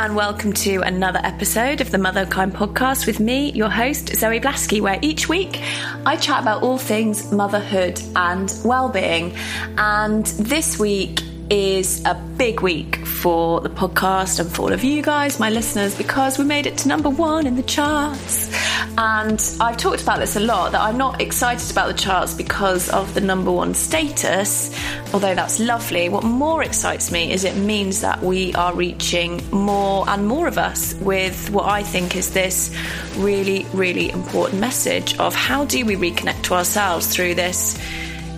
and welcome to another episode of the Motherkind podcast with me, your host, Zoe Blaskey, where each week I chat about all things motherhood and well-being. And this week is a big week for the podcast and for all of you guys, my listeners, because we made it to number one in the charts. And I've talked about this a lot that I'm not excited about the charts because of the number one status, although that's lovely. What more excites me is it means that we are reaching more and more of us with what I think is this really, really important message of how do we reconnect to ourselves through this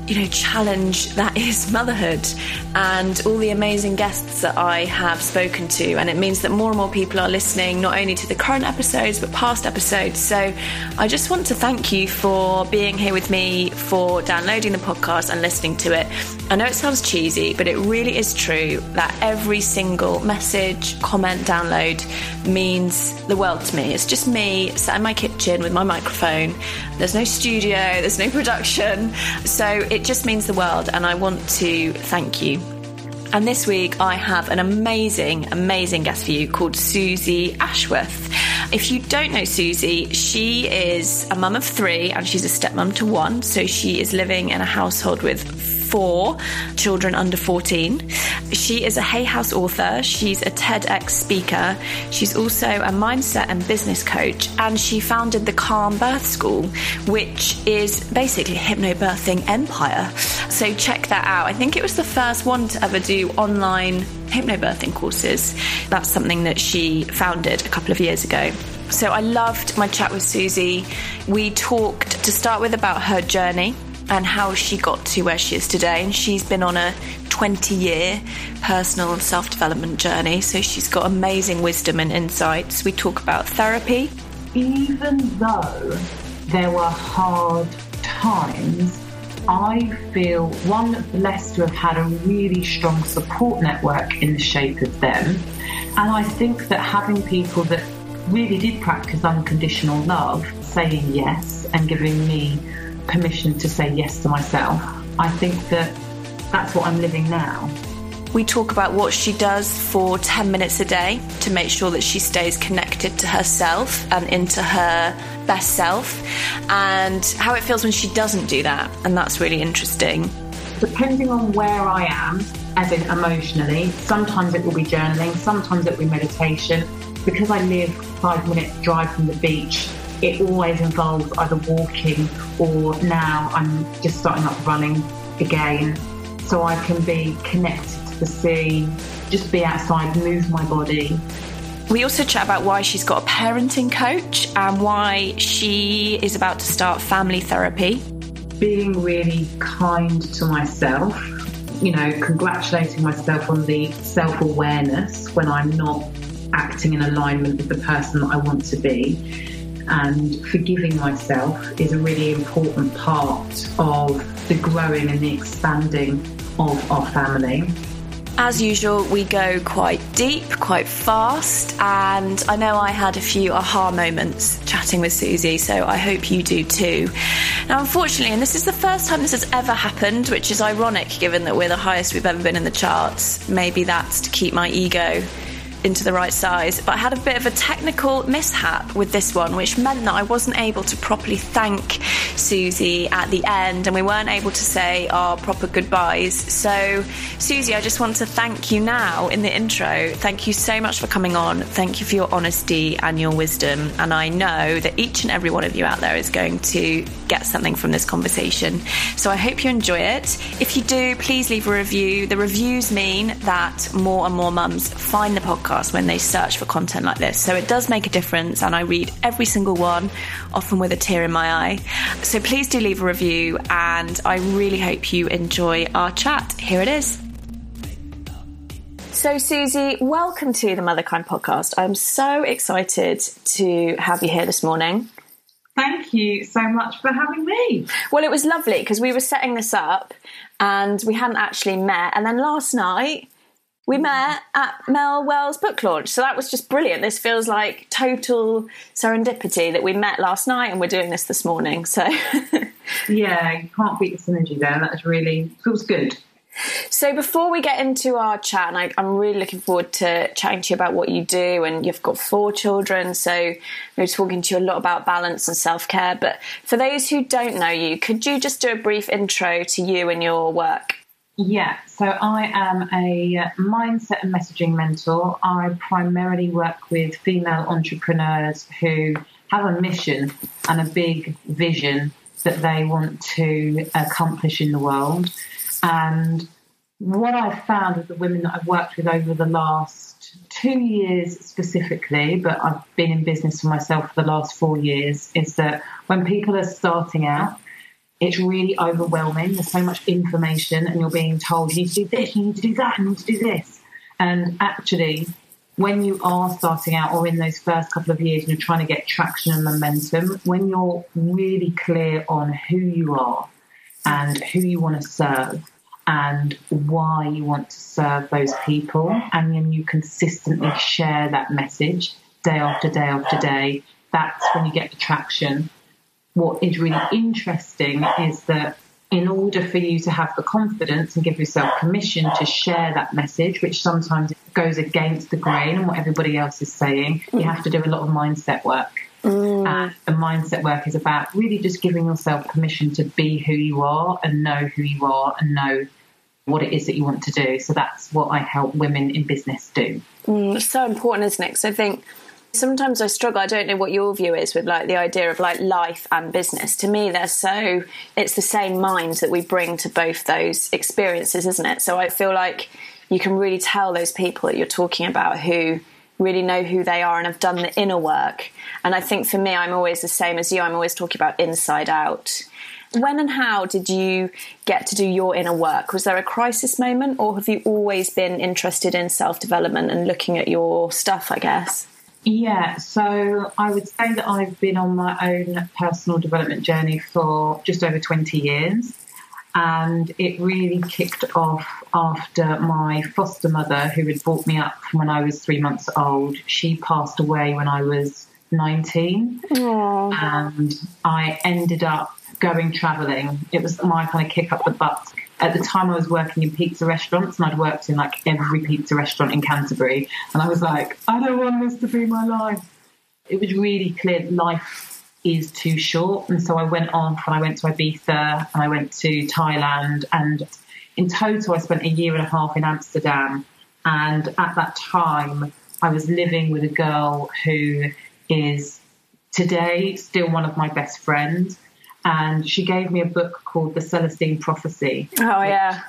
you know, challenge that is motherhood and all the amazing guests that I have spoken to. And it means that more and more people are listening, not only to the current episodes, but past episodes. So I just want to thank you for being here with me, for downloading the podcast and listening to it. I know it sounds cheesy, but it really is true that every single message, comment, download means the world to me. It's just me sat in my kitchen with my microphone. There's no studio, there's no production. So it just means the world, and I want to thank you. And this week, I have an amazing, amazing guest for you called Suzy Ashworth. If you don't know Suzy, she is a mum of three and she's a stepmom to one. So she is living in a household with four children under 14. She is a Hay House author, she's a TEDx speaker, she's also a mindset and business coach, and she founded the Calm Birth School, which is basically a hypnobirthing empire. So check that out. I think it was the first one to ever do online hypnobirthing courses. That's something that she founded a couple of years ago. So I loved my chat with Suzy. We talked to start with about her journey and how she got to where she is today. And she's been on a 20 year personal and self development journey. So she's got amazing wisdom and insights. We talk about therapy. Even though there were hard times, I feel one blessed to have had a really strong support network in the shape of them. And I think that having people that really did practice unconditional love, saying yes and giving me permission to say yes to myself. I think that that's what I'm living now. We talk about what she does for 10 minutes a day to make sure that she stays connected to herself and into her best self, and how it feels when she doesn't do that. And that's really interesting. Depending on where I am, as in emotionally, sometimes it will be journaling, sometimes it will be meditation. Because I live five minutes drive from the beach, it always involves either walking or now I'm just starting up running again so I can be connected to the sea, just be outside, move my body. We also chat about why she's got a parenting coach and why she is about to start family therapy. Being really kind to myself, you know, congratulating myself on the self awareness when I'm not acting in alignment with the person that I want to be and forgiving myself is a really important part of the growing and the expanding of our family. As usual, we go quite deep, quite fast, and I know I had a few aha moments chatting with Suzy, so I hope you do too. Now, unfortunately, and this is the first time this has ever happened, which is ironic given that we're the highest we've ever been in the charts, maybe that's to keep my ego into the right size, but I had a bit of a technical mishap with this one, which meant that I wasn't able to properly thank Suzy at the end and we weren't able to say our proper goodbyes. So, Suzy, I just want to thank you now in the intro. Thank you so much for coming on. Thank you for your honesty and your wisdom. And I know that each and every one of you out there is going to get something from this conversation. So, I hope you enjoy it. If you do, please leave a review. The reviews mean that more and more mums find the podcast when they search for content like this. So it does make a difference, and I read every single one, often with a tear in my eye. So please do leave a review, and I really hope you enjoy our chat. Here it is. So, Suzy, welcome to the Motherkind podcast. I'm so excited to have you here this morning. Thank you so much for having me. Well, it was lovely because we were setting this up and we hadn't actually met. And then last night, we met at Mel Wells book launch. So that was just brilliant. This feels like total serendipity that we met last night and we're doing this this morning. So yeah, you can't beat the synergy there. That really feels good. So before we get into our chat, and I, am really looking forward to chatting to you about what you do, and you've got four children, so we're talking to you a lot about balance and self care. But for those who don't know you, could you just do a brief intro to you and your work? Yeah, so I am a mindset and messaging mentor. I primarily work with female entrepreneurs who have a mission and a big vision that they want to accomplish in the world. And what I've found with the women that I've worked with over the last two years specifically, but I've been in business for myself for the last four years, is that when people are starting out, it's really overwhelming. There's so much information, and you're being told you need to do this, you need to do that, you need to do this. And actually, when you are starting out or in those first couple of years and you're trying to get traction and momentum, when you're really clear on who you are and who you want to serve, and why you want to serve those people. And then you consistently share that message day after day after day. That's when you get the traction. What is really interesting is that in order for you to have the confidence and give yourself permission to share that message, which sometimes goes against the grain and what everybody else is saying, you have to do a lot of mindset work. Mm. And the mindset work is about really just giving yourself permission to be who you are and know who you are and know what it is that you want to do. So that's what I help women in business do. Mm, so important, isn't it? Because I think sometimes I struggle. I don't know what your view is with like the idea of like life and business. To me, they're so it's the same mind that we bring to both those experiences, isn't it? So I feel like you can really tell those people that you're talking about who really know who they are and have done the inner work. And I think for me, I'm always the same as you. I'm always talking about inside out. When and how did you get to do your inner work? Was there a crisis moment, or have you always been interested in self development and looking at your stuff, I guess? Yeah, so I would say that I've been on my own personal development journey for just over 20 years. And it really kicked off after my foster mother, who had brought me up from when I was three months old, she passed away when I was 19. Aww. And I ended up going travelling. It was my kind of kick up the butt. At the time, I was working in pizza restaurants, and I'd worked in like every pizza restaurant in Canterbury. And I was like, I don't want this to be my life. It was really clear life is too short. And so I went off and I went to Ibiza and I went to Thailand. And in total, I spent a year and a half in Amsterdam. And at that time, I was living with a girl who is today still one of my best friends. And she gave me a book called The Celestine Prophecy. Oh, yeah.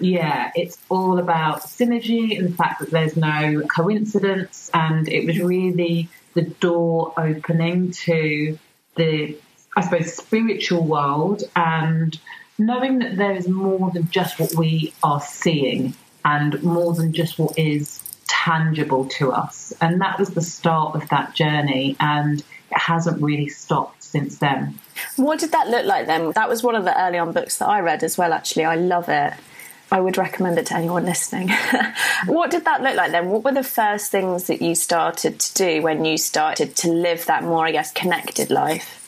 Yeah, it's all about synergy and the fact that there's no coincidence. And it was really the door opening to the, I suppose, spiritual world and knowing that there is more than just what we are seeing and more than just what is tangible to us. And that was the start of that journey, and it hasn't really stopped since then. What did that look like then? That was one of the early on books that I read as well, actually. I love it. I would recommend it to anyone listening. what did that look like then? What were the first things that you started to do when you started to live that more, I guess, connected life?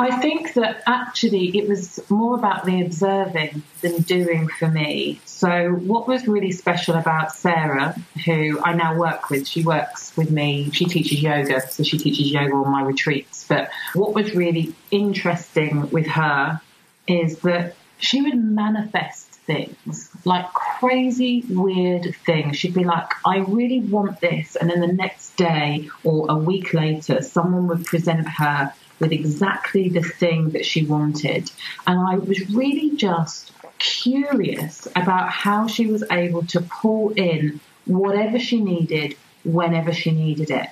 I think that actually it was more about the observing than doing for me. So, what was really special about Sarah, who I now work with, she works with me, she teaches yoga, so she teaches yoga on my retreats. But what was really interesting with her is that she would manifest things, like crazy, weird things. She'd be like, I really want this. And then the next day or a week later, someone would present her with exactly the thing that she wanted. And I was really just curious about how she was able to pull in whatever she needed whenever she needed it.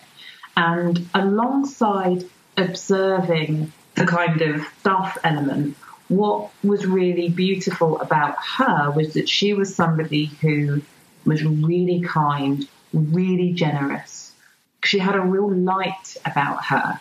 And alongside observing the kind of stuff element, what was really beautiful about her was that she was somebody who was really kind, really generous. She had a real light about her.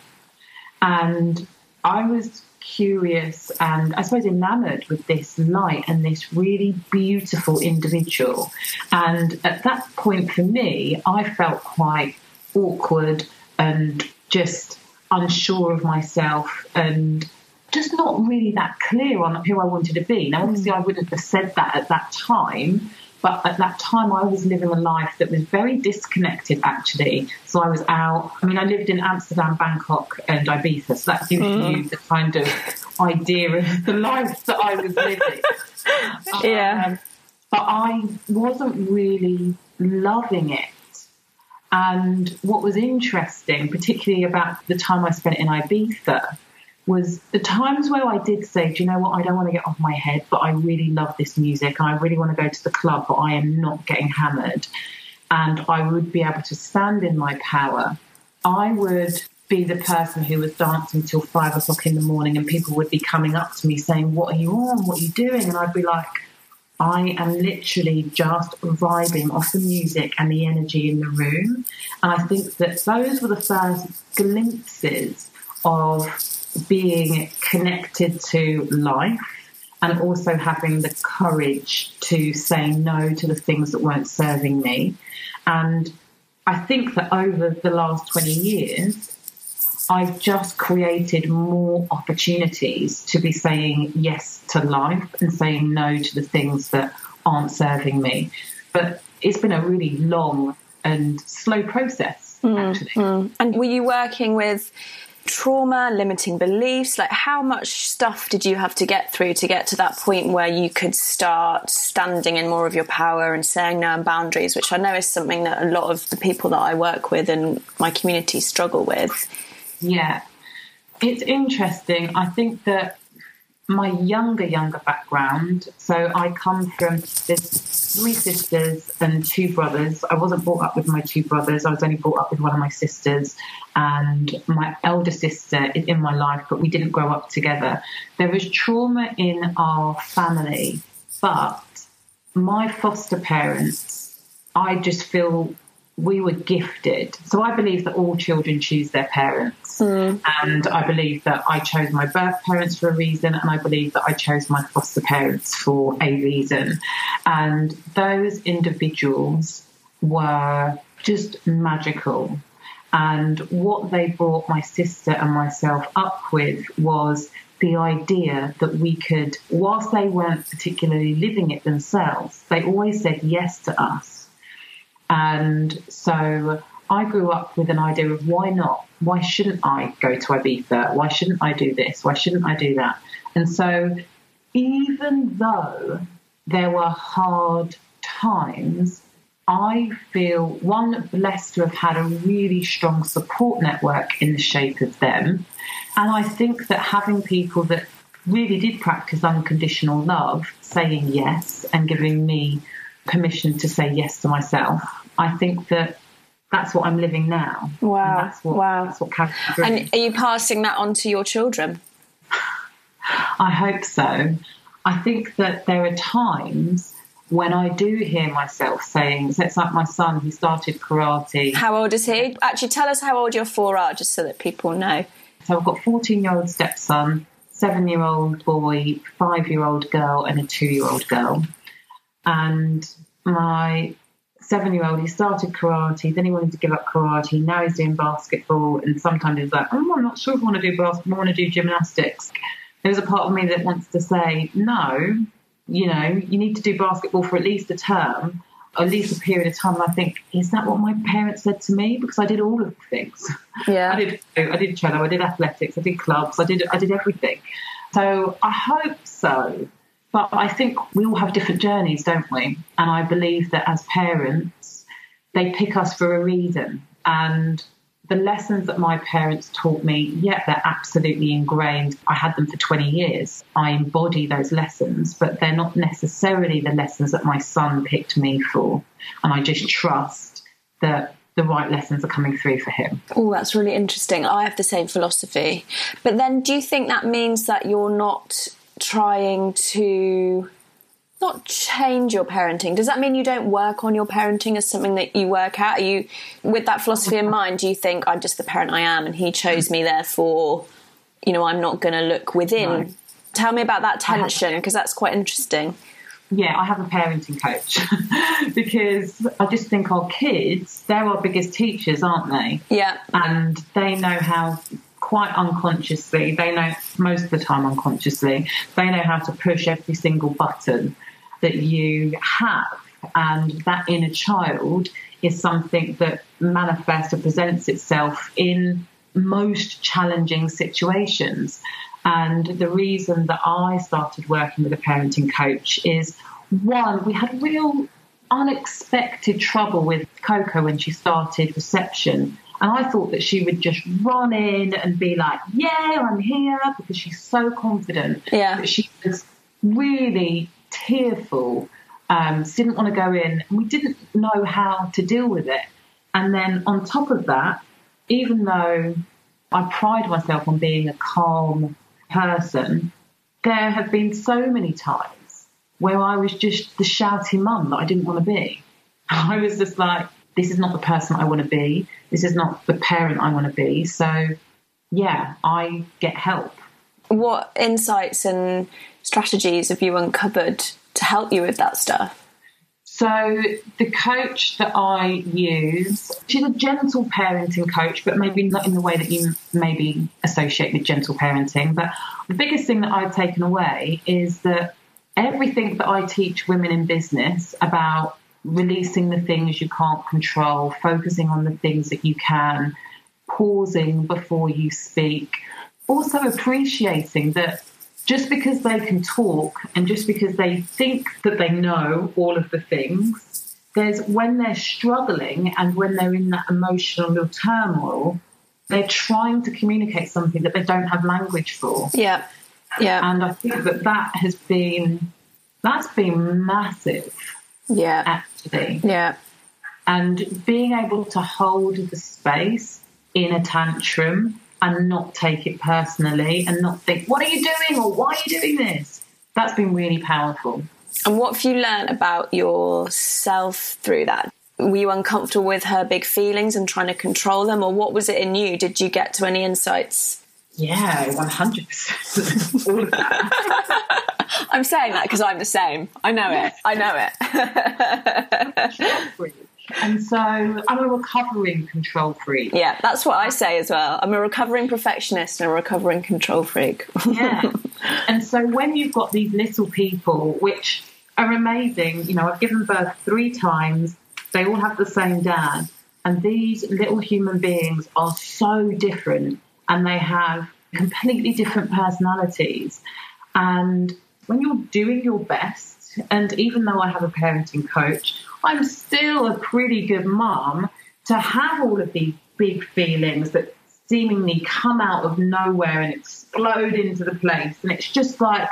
And I was curious and I suppose enamored with this light and this really beautiful individual. And at that point for me, I felt quite awkward and just unsure of myself and just not really that clear on who I wanted to be. Now, obviously, mm. I wouldn't have said that at that time, but at that time, I was living a life that was very disconnected, actually. So I was out. I mean, I lived in Amsterdam, Bangkok, and Ibiza. So that gives mm. you the kind of idea of the life that I was living. yeah. Um, but I wasn't really loving it. And what was interesting, particularly about the time I spent in Ibiza, was the times where I did say, do you know what, I don't want to get off my head, but I really love this music and I really want to go to the club, but I am not getting hammered. And I would be able to stand in my power. I would be the person who was dancing till five o'clock in the morning and people would be coming up to me saying, What are you on? What are you doing? And I'd be like, I am literally just vibing off the music and the energy in the room. And I think that those were the first glimpses of being connected to life and also having the courage to say no to the things that weren't serving me. And I think that over the last 20 years, I've just created more opportunities to be saying yes to life and saying no to the things that aren't serving me. But it's been a really long and slow process, mm, actually. Mm. And were you working with trauma, limiting beliefs? Like, how much stuff did you have to get through to get to that point where you could start standing in more of your power and saying no and boundaries, which I know is something that a lot of the people that I work with and my community struggle with? Yeah, it's interesting. I think that my younger, younger background. So I come from there's three sisters and two brothers. I wasn't brought up with my two brothers. I was only brought up with one of my sisters, and my elder sister is in my life, but we didn't grow up together. There was trauma in our family, but my foster parents, I just feel we were gifted. So I believe that all children choose their parents. Mm. And I believe that I chose my birth parents for a reason, and I believe that I chose my foster parents for a reason. And those individuals were just magical. And what they brought my sister and myself up with was the idea that we could, whilst they weren't particularly living it themselves, they always said yes to us and so I grew up with an idea of why not? Why shouldn't I go to Ibiza? Why shouldn't I do this? Why shouldn't I do that? And so even though there were hard times, I feel one blessed to have had a really strong support network in the shape of them. And I think that having people that really did practice unconditional love, saying yes and giving me permission to say yes to myself. I think that that's what I'm living now. Wow. that's what, wow. That's what And are you passing that on to your children? I hope so. I think that there are times when I do hear myself saying, so it's like my son, he started karate. How old is he? Actually, tell us how old your four are, just so that people know. So I've got 14 year old stepson, seven year old boy, five year old girl, and a two year old girl. And my seven year old, he started karate, then he wanted to give up karate, now he's doing basketball, and sometimes he's like, oh, I'm not sure if I want to do basketball, I want to do gymnastics. There's a part of me that wants to say, no, you know, you need to do basketball for at least a term, at least a period of time. And I think, is that what my parents said to me? Because I did all of the things. Yeah. I did I did cello, I did athletics, I did clubs, I did I did everything. So I hope so. But I think we all have different journeys, don't we? And I believe that as parents, they pick us for a reason. And the lessons that my parents taught me, yeah, they're absolutely ingrained. I had them for 20 years. I embody those lessons, but they're not necessarily the lessons that my son picked me for. And I just trust that the right lessons are coming through for him. Oh, that's really interesting. I have the same philosophy. But then do you think that means that you're not trying to not change your parenting. Does that mean you don't work on your parenting as something that you work at? Are you with that philosophy in mind? Do you think I'm just the parent I am, and he chose me, therefore, you know, I'm not going to look within? No. Tell me about that tension because that's quite interesting. Yeah, I have a parenting coach because I just think our kids, they're our biggest teachers, aren't they? Yeah. And they know how quite unconsciously, they know most of the time unconsciously, they know how to push every single button that you have. And that inner child is something that manifests or presents itself in most challenging situations. And the reason that I started working with a parenting coach is one, we had real unexpected trouble with Coco when she started reception. And I thought that she would just run in and be like, Yeah, I'm here, because she's so confident. Yeah. But she was really tearful, um, didn't want to go in, and we didn't know how to deal with it. And then on top of that, even though I pride myself on being a calm person, there have been so many times where I was just the shouty mum that I didn't want to be. I was just like, this is not the person I want to be. This is not the parent I want to be. So, yeah, I get help. What insights and strategies have you uncovered to help you with that stuff? So, the coach that I use, she's a gentle parenting coach, but maybe not in the way that you maybe associate with gentle parenting. But the biggest thing that I've taken away is that everything that I teach women in business about releasing the things you can't control, focusing on the things that you can, pausing before you speak, also appreciating that just because they can talk and just because they think that they know all of the things, there's when they're struggling and when they're in that emotional turmoil, they're trying to communicate something that they don't have language for. Yeah. Yeah. And I think that that has been that's been massive. Yeah. Actually. Yeah. And being able to hold the space in a tantrum and not take it personally and not think, what are you doing or why are you doing this? That's been really powerful. And what have you learned about yourself through that? Were you uncomfortable with her big feelings and trying to control them, or what was it in you? Did you get to any insights? Yeah, 100%. All of that. I'm saying that because I'm the same. I know it. I know it. and so I'm a recovering control freak. Yeah, that's what I say as well. I'm a recovering perfectionist and a recovering control freak. yeah. And so when you've got these little people, which are amazing, you know, I've given birth three times, they all have the same dad. And these little human beings are so different and they have completely different personalities. And when you're doing your best, and even though I have a parenting coach, I'm still a pretty good mom to have all of these big feelings that seemingly come out of nowhere and explode into the place. And it's just like,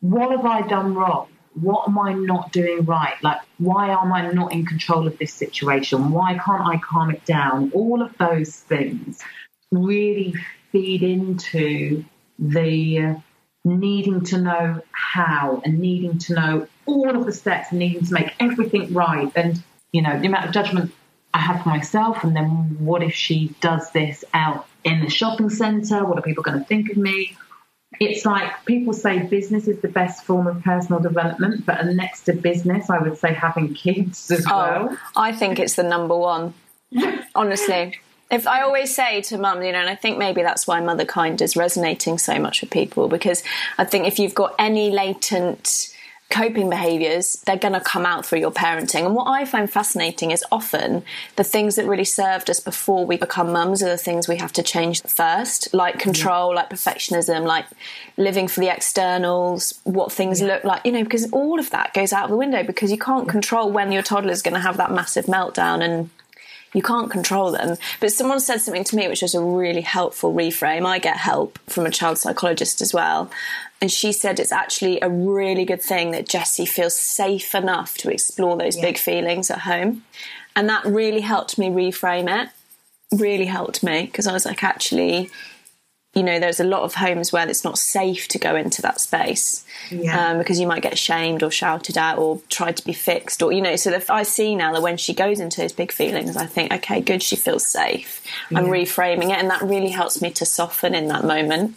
what have I done wrong? What am I not doing right? Like, why am I not in control of this situation? Why can't I calm it down? All of those things really feed into the needing to know how and needing to know all of the steps and needing to make everything right. And, you know, the amount of judgment I have for myself. And then what if she does this out in the shopping centre? What are people going to think of me? It's like people say business is the best form of personal development, but next to business, I would say having kids as oh, well. I think it's the number one, honestly. If I always say to mum, you know, and I think maybe that's why motherkind is resonating so much with people because I think if you've got any latent coping behaviors, they're going to come out through your parenting. And what I find fascinating is often the things that really served us before we become mums are the things we have to change first, like control, like perfectionism, like living for the externals, what things yeah. look like, you know, because all of that goes out of the window because you can't control when your toddler is going to have that massive meltdown and you can't control them. But someone said something to me which was a really helpful reframe. I get help from a child psychologist as well. And she said it's actually a really good thing that Jessie feels safe enough to explore those yeah. big feelings at home. And that really helped me reframe it. Really helped me because I was like, actually, you know, there's a lot of homes where it's not safe to go into that space yeah. um, because you might get shamed or shouted at or tried to be fixed, or you know. So I see now that when she goes into those big feelings, I think, okay, good, she feels safe. Yeah. I'm reframing it, and that really helps me to soften in that moment.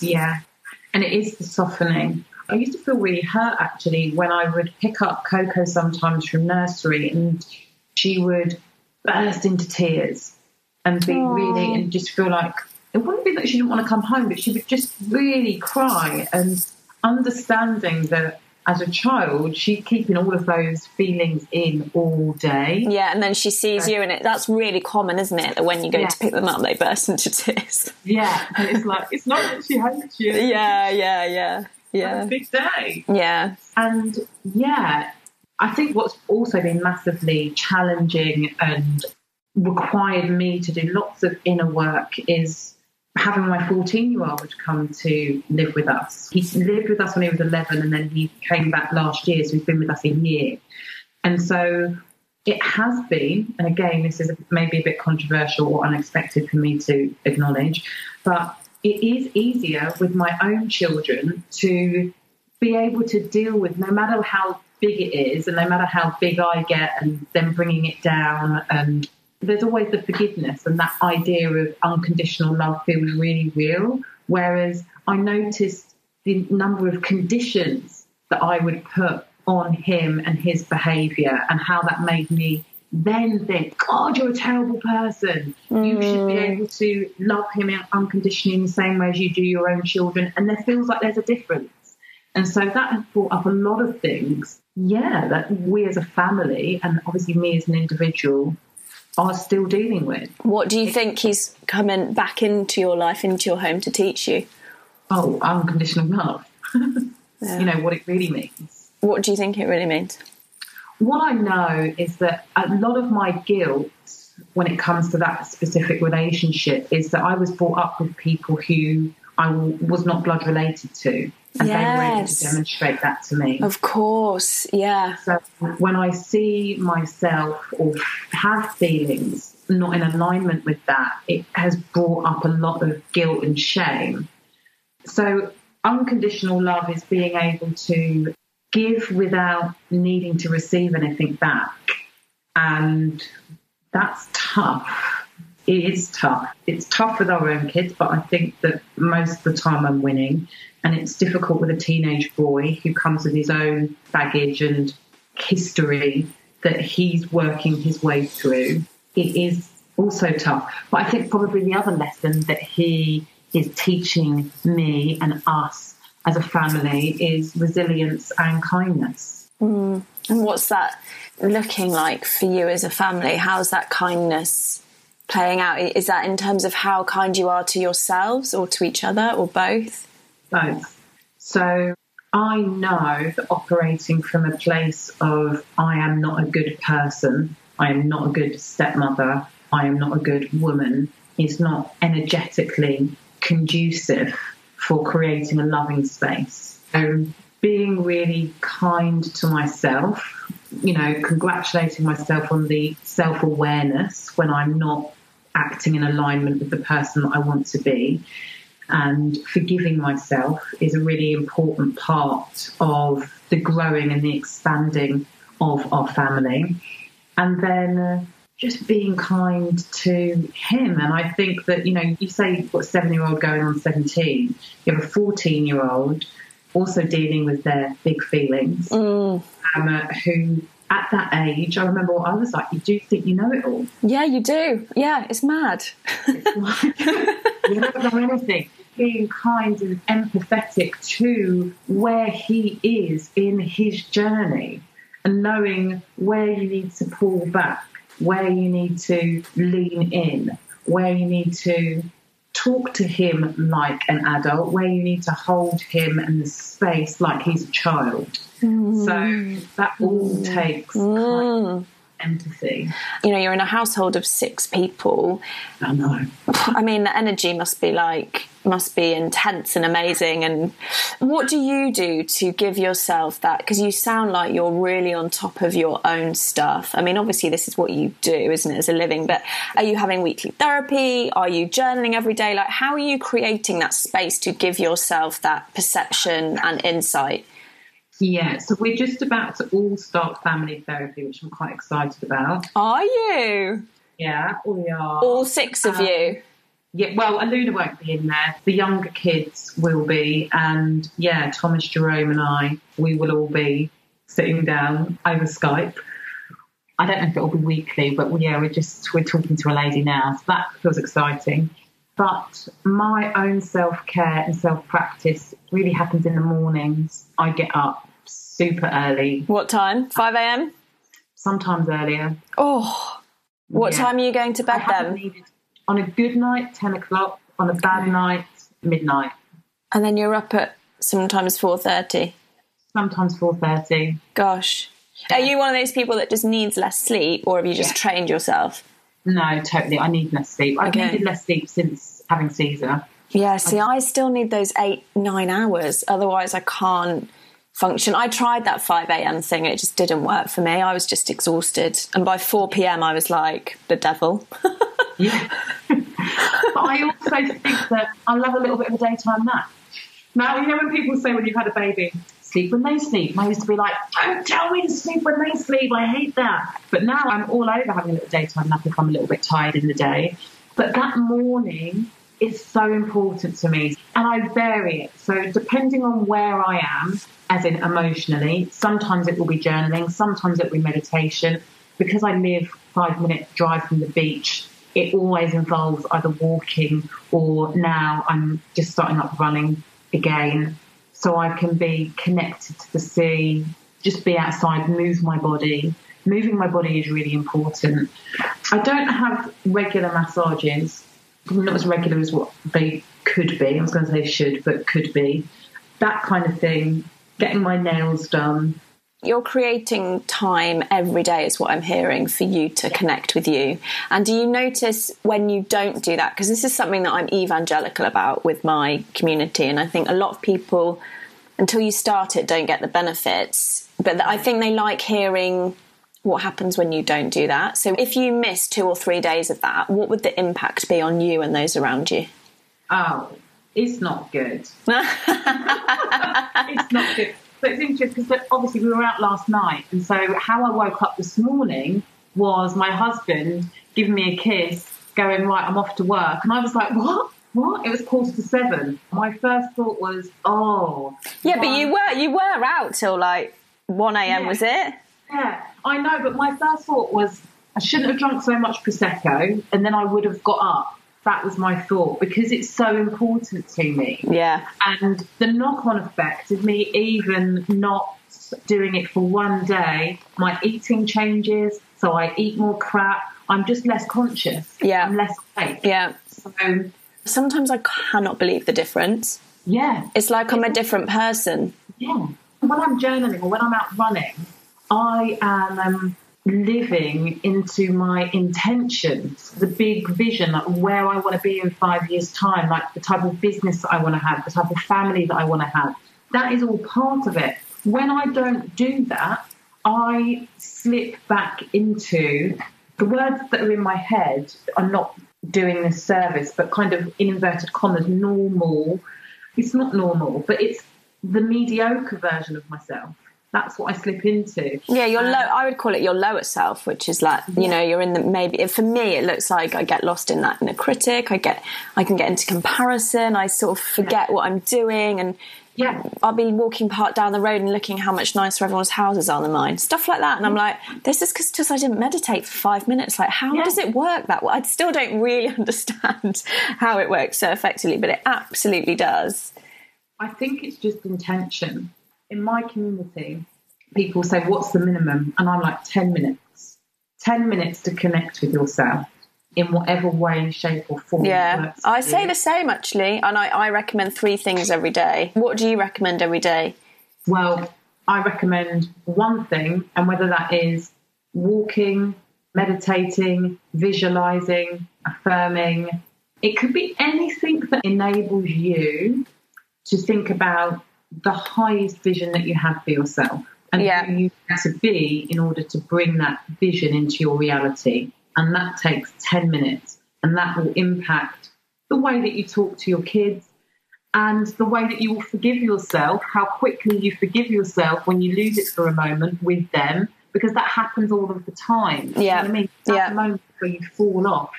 Yeah, and it is the softening. I used to feel really hurt actually when I would pick up Coco sometimes from nursery, and she would burst into tears and be Aww. really and just feel like it wouldn't be that she didn't want to come home, but she would just really cry and understanding that as a child, she's keeping all of those feelings in all day. Yeah, and then she sees you, and it that's really common, isn't it? That when you go yeah. to pick them up, they burst into tears. Yeah, and it's like it's not that she hates you. Yeah, yeah, yeah, yeah. big day. Yeah, and yeah, I think what's also been massively challenging and required me to do lots of inner work is having my 14 year old come to live with us. He lived with us when he was 11 and then he came back last year, so he's been with us a year. And so it has been, and again, this is maybe a bit controversial or unexpected for me to acknowledge, but it is easier with my own children to be able to deal with no matter how big it is and no matter how big I get and then bringing it down and there's always the forgiveness and that idea of unconditional love feels really real. Whereas I noticed the number of conditions that I would put on him and his behaviour and how that made me then think, God, you're a terrible person. Mm. You should be mm. able to love him unconditionally in the same way as you do your own children. And there feels like there's a difference. And so that has brought up a lot of things, yeah, that we as a family and obviously me as an individual are still dealing with. What do you think he's coming back into your life, into your home to teach you? Oh, unconditional love. yeah. You know, what it really means. What do you think it really means? What I know is that a lot of my guilt when it comes to that specific relationship is that I was brought up with people who I was not blood related to. And yes. they were able to demonstrate that to me. Of course, yeah. So when I see myself or have feelings not in alignment with that, it has brought up a lot of guilt and shame. So unconditional love is being able to give without needing to receive anything back. And that's tough it is tough. It's tough with our own kids, but I think that most of the time I'm winning. And it's difficult with a teenage boy who comes with his own baggage and history that he's working his way through. It is also tough. But I think probably the other lesson that he is teaching me and us as a family is resilience and kindness. Mm. And what's that looking like for you as a family? How's that kindness playing out? Is that in terms of how kind you are to yourselves or to each other or both? Both. So I know that operating from a place of I am not a good person, I am not a good stepmother, I am not a good woman is not energetically conducive for creating a loving space. So being really kind to myself, you know, congratulating myself on the self awareness when I'm not acting in alignment with the person that I want to be. And forgiving myself is a really important part of the growing and the expanding of our family. And then just being kind to him. And I think that, you know, you say you've got a seven year old going on 17, you have a 14 year old also dealing with their big feelings, mm. um, who at that age, I remember what I was like. You do think you know it all. Yeah, you do. Yeah, it's mad. It's like, you don't know anything. Being kind and empathetic to where he is in his journey and knowing where you need to pull back, where you need to lean in, where you need to talk to him like an adult, where you need to hold him in the space like he's a child. Mm. So that all takes mm. empathy. You know, you're in a household of six people. I know. I mean, the energy must be like must be intense and amazing. And what do you do to give yourself that? Because you sound like you're really on top of your own stuff. I mean, obviously, this is what you do, isn't it, as a living? But are you having weekly therapy? Are you journaling every day? Like, how are you creating that space to give yourself that perception and insight? Yeah, so we're just about to all start family therapy, which I'm quite excited about. Are you? Yeah, we are. All six of um, you? Yeah, well, Aluna won't be in there. The younger kids will be, and yeah, Thomas, Jerome, and I, we will all be sitting down over Skype. I don't know if it'll be weekly, but yeah, we're just we're talking to a lady now, so that feels exciting. But my own self care and self practice really happens in the mornings. I get up super early, What time? 5 a.m.? sometimes earlier. Oh, what Yeah. time are you going to bed then? needed on a good night, ten o'clock. On a bad night, midnight. And then you're up at sometimes 4.30. Sometimes four thirty. Gosh. Are you one of those people that just needs less sleep or have you just Yeah. trained yourself? No, totally. I need less sleep. I've Okay. needed less sleep since having Caesar. Yeah, see, I still need those eight, nine hours. Otherwise, I can't function. I tried that 5 a.m. thing, it just didn't work for me. I was just exhausted. And by 4 p.m., I was like, the devil. Yeah. but I also think that I love a little bit of a daytime nap. Now, you know when people say when you've had a baby, sleep when they sleep. I used to be like, don't tell me to sleep when they sleep. I hate that. But now I'm all over having a little daytime nap if I'm a little bit tired in the day. But that morning is so important to me. And I vary it. So depending on where I am, as in emotionally, sometimes it will be journaling, sometimes it will be meditation. Because I live five minute drive from the beach, it always involves either walking or now I'm just starting up running again. So I can be connected to the sea, just be outside, move my body. Moving my body is really important. I don't have regular massages, not as regular as what they could be. I was going to say should, but could be. That kind of thing. Getting my nails done. You're creating time every day, is what I'm hearing, for you to connect with you. And do you notice when you don't do that? Because this is something that I'm evangelical about with my community. And I think a lot of people, until you start it, don't get the benefits. But I think they like hearing what happens when you don't do that. So if you miss two or three days of that, what would the impact be on you and those around you? Oh, it's not good. it's not good. But it's interesting because obviously we were out last night, and so how I woke up this morning was my husband giving me a kiss, going right, I'm off to work, and I was like, what? What? It was quarter to seven. My first thought was, oh, Yeah, but you were you were out till like one a.m. Yeah. Was it? Yeah, I know, but my first thought was I shouldn't have drunk so much prosecco, and then I would have got up. That was my thought because it's so important to me. Yeah. And the knock-on effect of me even not doing it for one day, my eating changes, so I eat more crap. I'm just less conscious. Yeah. I'm less awake. Yeah. So Sometimes I cannot believe the difference. yeah, It's like I'm a different person. Yeah. When I'm journaling or when I'm out running, I am um, living into my intentions, the big vision, like where I want to be in five years' time, like the type of business that I want to have, the type of family that I want to have. That is all part of it. When I don't do that, I slip back into the words that are in my head are not doing this service, but kind of in inverted commas, normal. It's not normal, but it's the mediocre version of myself. That's what I slip into. Yeah, your low. Um, I would call it your lower self, which is like you know you're in the maybe. For me, it looks like I get lost in that inner critic. I get I can get into comparison. I sort of forget what I'm doing, and Yeah. I'll be walking part down the road and looking how much nicer everyone's houses are than mine. Stuff like that, and I'm mm. like, this is because I didn't meditate for five minutes. Like, how Yeah. does it work that way? I still don't really understand how it works so effectively, but it absolutely does. I think it's just intention. In my community, people say, What's the minimum? And I'm like, 10 minutes. 10 minutes to connect with yourself in whatever way, shape, or form. Yeah, I say you. the same actually, and I, I recommend three things every day. What do you recommend every day? Well, I recommend one thing, and whether that is walking, meditating, visualizing, affirming, it could be anything that enables you to think about the highest vision that you have for yourself and Yeah. who you need to be in order to bring that vision into your reality. And that takes 10 minutes, and that will impact the way that you talk to your kids, and the way that you will forgive yourself, how quickly you forgive yourself when you lose it for a moment with them, because that happens all of the time. You know Yeah. I mean? That's Yeah. the moment where you fall off.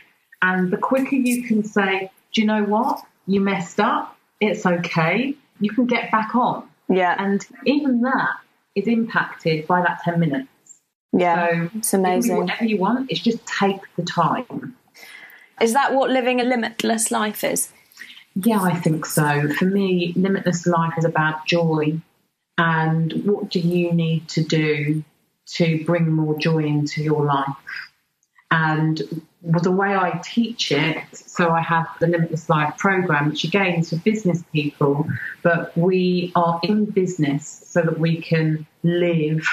And the quicker you can say, do you know what? You messed up. It's okay. You can get back on. Yeah, And even that is impacted by that 10 minutes. yeah, So it's amazing. Whatever you want, it's just take the time. Is that what living a limitless life is? Yeah, I think so. For me, limitless life is about joy. And what do you need to do to bring more joy into your life? And the way I teach it, so I have the Limitless Life program, which again is for business people, but we are in business so that we can live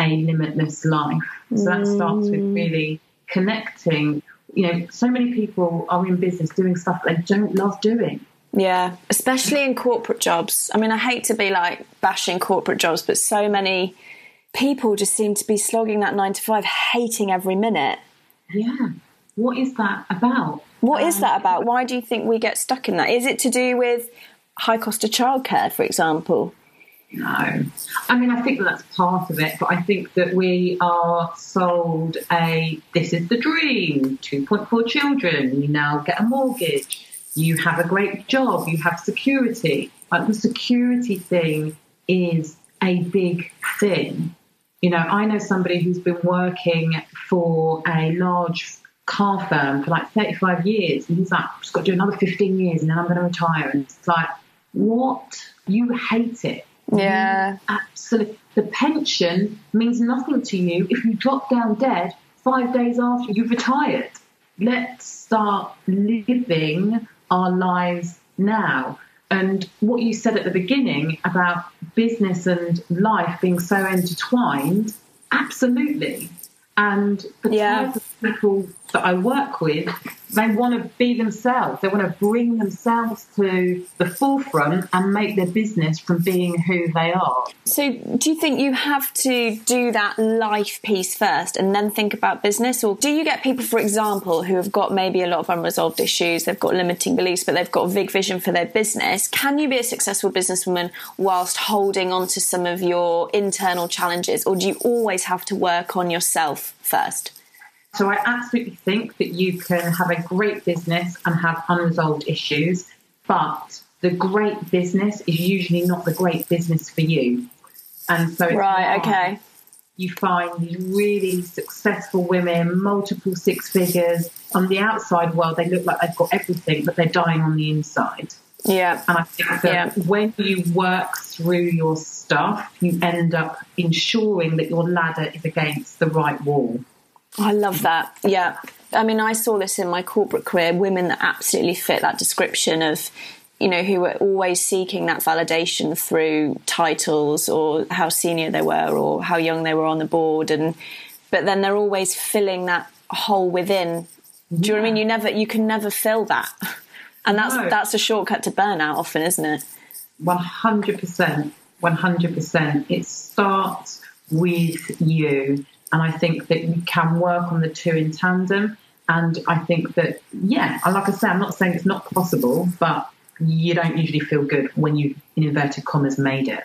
a limitless life. So that starts with mm. really connecting. You know, so many people are in business doing stuff they don't love doing. Yeah, especially in corporate jobs. I mean, I hate to be like bashing corporate jobs, but so many people just seem to be slogging that nine to five, hating every minute. Yeah. What is that about? What um, is that about? Why do you think we get stuck in that? Is it to do with high cost of childcare, for example? No. I mean, I think that that's part of it, but I think that we are sold a this is the dream 2.4 children, you now get a mortgage, you have a great job, you have security. Like the security thing is a big thing. You know, I know somebody who's been working for a large car firm for like 35 years, and he's like, I've just got to do another 15 years and then I'm going to retire. And it's like, what? You hate it. Yeah. absolutely. The pension means nothing to you if you drop down dead five days after you've retired. Let's start living our lives now. And what you said at the beginning about business and life being so intertwined, absolutely. And the yeah. type of people that I work with, they want to be themselves. They want to bring themselves to the forefront and make their business from being who they are. So, do you think you have to do that life piece first and then think about business? Or do you get people, for example, who have got maybe a lot of unresolved issues, they've got limiting beliefs, but they've got a big vision for their business? Can you be a successful businesswoman whilst holding on to some of your internal challenges? Or do you always have to work on yourself first? So I absolutely think that you can have a great business and have unresolved issues, but the great business is usually not the great business for you. And so right, okay. You find these really successful women, multiple six figures. On the outside world, they look like they've got everything, but they're dying on the inside. Yeah. And I think that yeah. when you work through your stuff, you end up ensuring that your ladder is against the right wall. I love that. Yeah. I mean, I saw this in my corporate career women that absolutely fit that description of, you know, who were always seeking that validation through titles or how senior they were or how young they were on the board. And, but then they're always filling that hole within. Do you know what I mean? You never, you can never fill that. And that's, no. that's a shortcut to burnout often, isn't it? 100%. 100%. It starts with you and I think that you can work on the two in tandem. And I think that, yeah, like I say, I'm not saying it's not possible, but you don't usually feel good when you, in inverted commas, made it.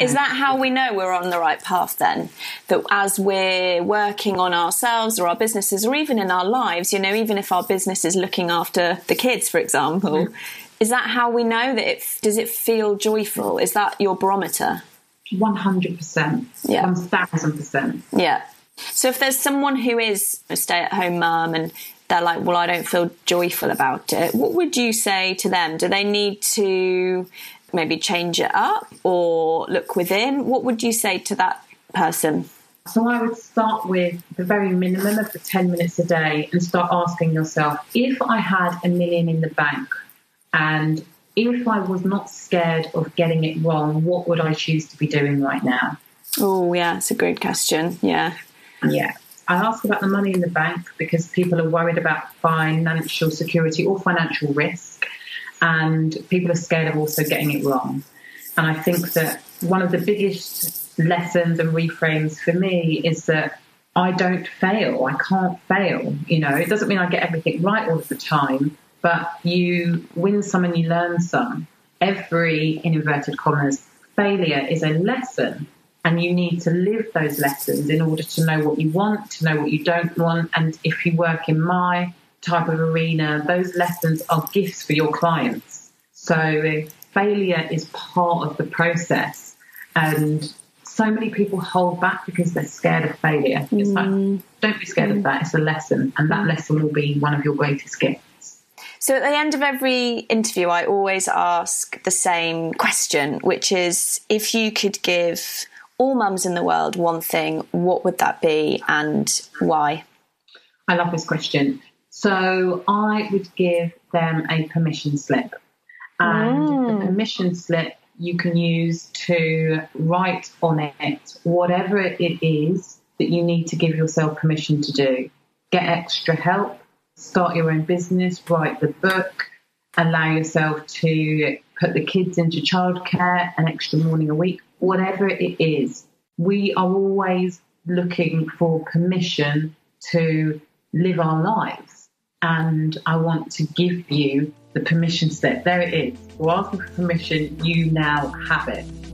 Is that how we know we're on the right path then? That as we're working on ourselves or our businesses or even in our lives, you know, even if our business is looking after the kids, for example, mm-hmm. is that how we know that it does it feel joyful? Is that your barometer? 100%. Yeah. 1000%. Yeah. So if there's someone who is a stay at home mum and they're like, well, I don't feel joyful about it, what would you say to them? Do they need to maybe change it up or look within? What would you say to that person? So I would start with the very minimum of the 10 minutes a day and start asking yourself if I had a million in the bank and if I was not scared of getting it wrong, what would I choose to be doing right now? Oh, yeah, it's a great question. Yeah. Yeah. I ask about the money in the bank because people are worried about financial security or financial risk, and people are scared of also getting it wrong. And I think that one of the biggest lessons and reframes for me is that I don't fail. I can't fail. You know, it doesn't mean I get everything right all of the time, but you win some and you learn some. Every, in inverted commas, failure is a lesson and you need to live those lessons in order to know what you want, to know what you don't want. And if you work in my type of arena, those lessons are gifts for your clients. So failure is part of the process. And so many people hold back because they're scared of failure. It's like, mm. don't be scared of mm. that. It's a lesson, and that lesson will be one of your greatest gifts. So at the end of every interview, I always ask the same question, which is if you could give all mums in the world one thing, what would that be and why? I love this question. So I would give them a permission slip. And the mm. permission slip you can use to write on it whatever it is that you need to give yourself permission to do. Get extra help, start your own business, write the book, allow yourself to put the kids into childcare an extra morning a week, whatever it is. We are always looking for permission to live our lives. And I want to give you the permission slip. There it is. We're asking for permission. You now have it.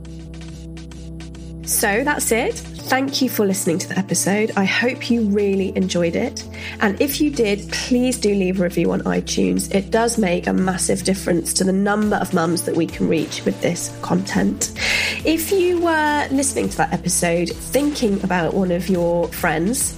So that's it. Thank you for listening to the episode. I hope you really enjoyed it. And if you did, please do leave a review on iTunes. It does make a massive difference to the number of mums that we can reach with this content. If you were listening to that episode thinking about one of your friends,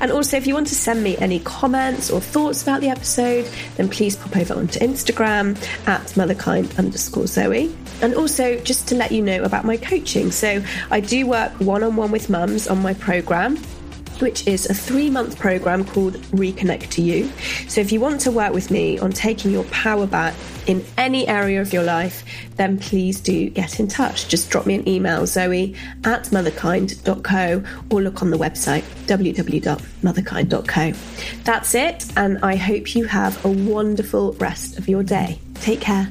And also, if you want to send me any comments or thoughts about the episode, then please pop over onto Instagram at motherkind underscore Zoe. And also, just to let you know about my coaching. So, I do work one on one with mums on my program which is a three month program called Reconnect to You. So, if you want to work with me on taking your power back in any area of your life, then please do get in touch. Just drop me an email, zoe at motherkind.co, or look on the website, www.motherkind.co. That's it, and I hope you have a wonderful rest of your day. Take care.